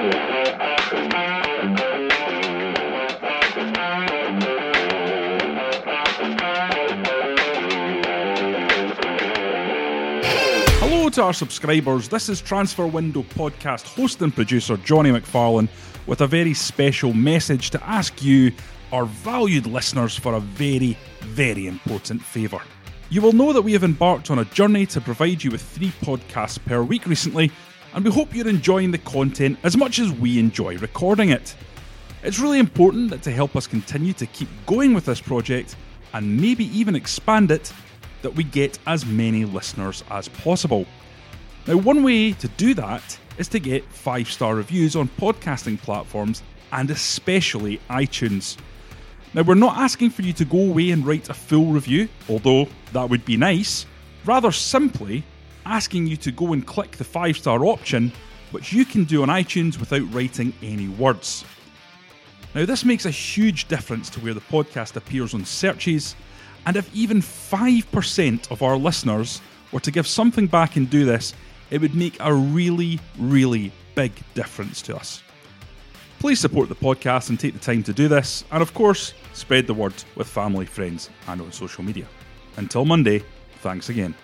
Hello to our subscribers. This is Transfer Window Podcast host and producer Jonny McFarlane with a very special message to ask you, our valued listeners, for a very, very important favour. You will know that we have embarked on a journey to provide you with three podcasts per week recently, and we hope you're enjoying the content as much as we enjoy recording it. It's really important that to help us continue to keep going with this project and maybe even expand it, that we get as many listeners as possible. Now, one way to do that is to get five star reviews on podcasting platforms and especially iTunes. Now, we're not asking for you to go away and write a full review, although that would be nice. Rather simply, asking you to go and click the five star option, which you can do on iTunes without writing any words. Now, this makes a huge difference to where the podcast appears on searches, and if even 5% of our listeners were to give something back and do this, it would make a really, really big difference to us. Please support the podcast and take the time to do this, and of course, spread the word with family, friends, and on social media. Until Monday, thanks again.